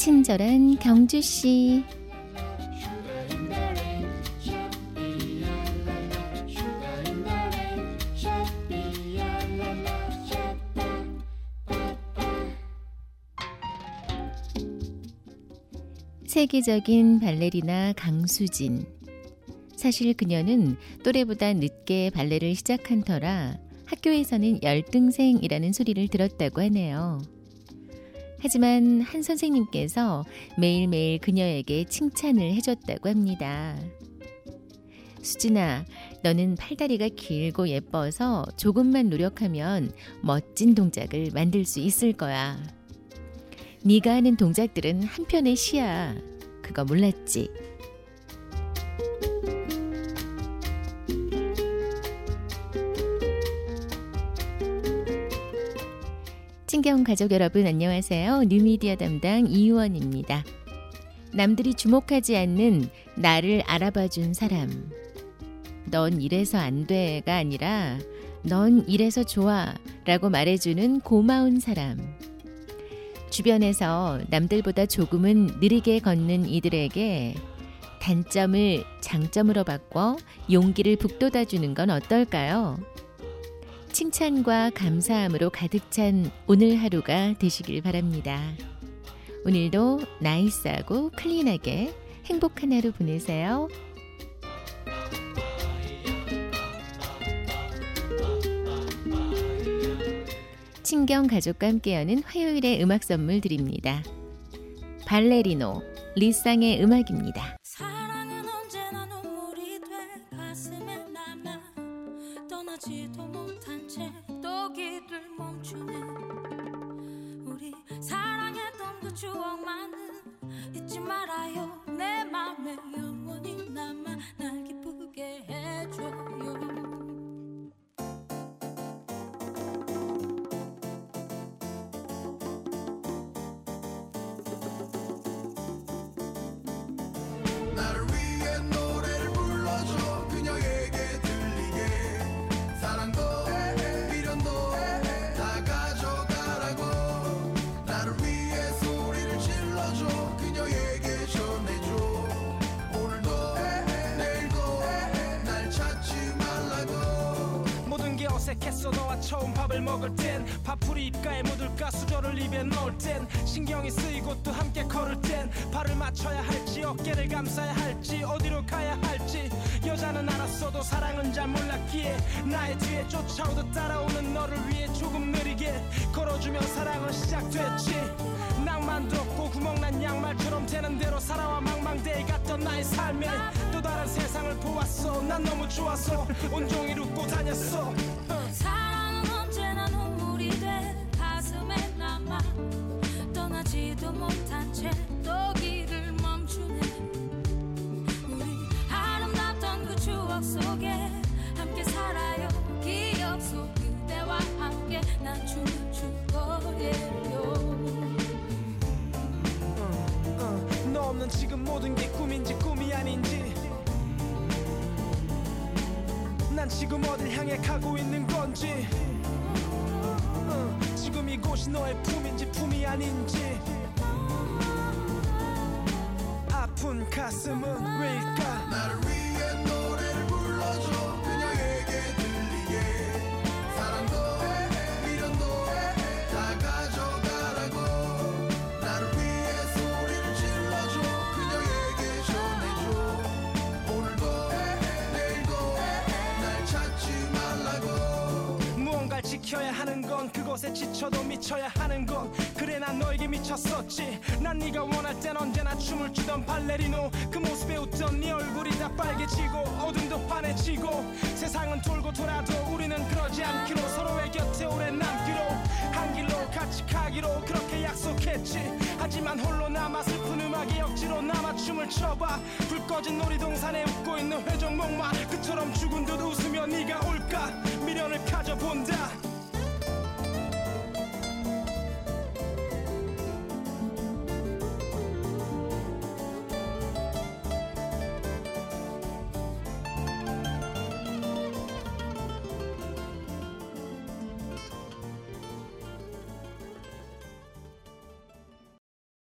친절한 경주 씨. 세계적인 발레리나 강수진. 사실 그녀는 또래보다 늦게 발레를 시작한 터라 학교에서는 열등생이라는 소리를 들었다고 하네요. 하지만 한 선생님께서 매일매일 그녀에게 칭찬을 해줬다고 합니다. 수진아, 너는 팔다리가 길고 예뻐서 조금만 노력하면 멋진 동작을 만들 수 있을 거야. 네가 하는 동작들은 한편의 시야. 그거 몰랐지? 친경 가족 여러분 안녕하세요. 뉴미디어 담당 이유원입니다. 남들이 주목하지 않는 나를 알아봐 준 사람. 넌 이래서 안 돼가 아니라 넌 이래서 좋아 라고 말해주는 고마운 사람. 주변에서 남들보다 조금은 느리게 걷는 이들에게 단점을 장점으로 바꿔 용기를 북돋아 주는 건 어떨까요? 칭찬과 감사함으로 가득 찬 오늘 하루가 되시길 바랍니다. 오늘도 nice하고 clean하게 행복한 하루 보내세요. 친경 가족과 함께하는 화요일의 음악 선물 드립니다. 발레리노 리쌍의 음악입니다. 떠나지도 못한 채 또 길을 멈추네. 우리 사랑했던 그 추억만은 잊지 말아요. 내 맘에 어색했어. 너와 처음 밥을 먹을 땐 밥풀이 입가에 묻을까 수저를 입에 넣을 땐 신경이 쓰이고 또 함께 걸을 땐 발을 맞춰야 할지 어깨를 감싸야 할지 어디로 가야 할지. 여자는 알았어도 사랑은 잘 몰랐기에 나의 뒤에 쫓아오듯 따라오는 너를 위해 조금 느리게 걸어주면 사랑은 시작됐지. 낭만도 없고 구멍난 양말처럼 되는 대로 살아와 망망대해 갔던 나의 삶에 또 다른 세상을 보았어. 난 너무 좋아서 온종일 웃고 다녔어 속에 함께 살아요. 기억 속 그대와 함께 난 춤을 출 거예요. 너 없는 지금 모든 게 꿈인지 꿈이 아닌지. 난 지금 어딜 향해 가고 있는 건지. 지금 이곳이 너의 품인지 품이 아닌지. 아픈 가슴은 왜일까 지켜야 하는 건 그것에 지쳐도 미쳐야 하는 건 그래 난 너에게 미쳤었지. 난 네가 원할 땐 언제나 춤을 추던 발레리노. 그 모습에 웃던 네 얼굴이 다 빨개지고 어둠도 환해지고 세상은 돌고 돌아도 우리는 그러지 않기로 서로의 곁에 오래 남기로 한 길로 같이 가기로 그렇게 약속했지. 하지만 홀로 남아 슬픈 음악에 억지로 남아 춤을 춰봐. 불 꺼진 놀이동산에 웃고 있는 회전목마. 그처럼 죽은 듯 웃으며 네가 올까? 미련을 가져본다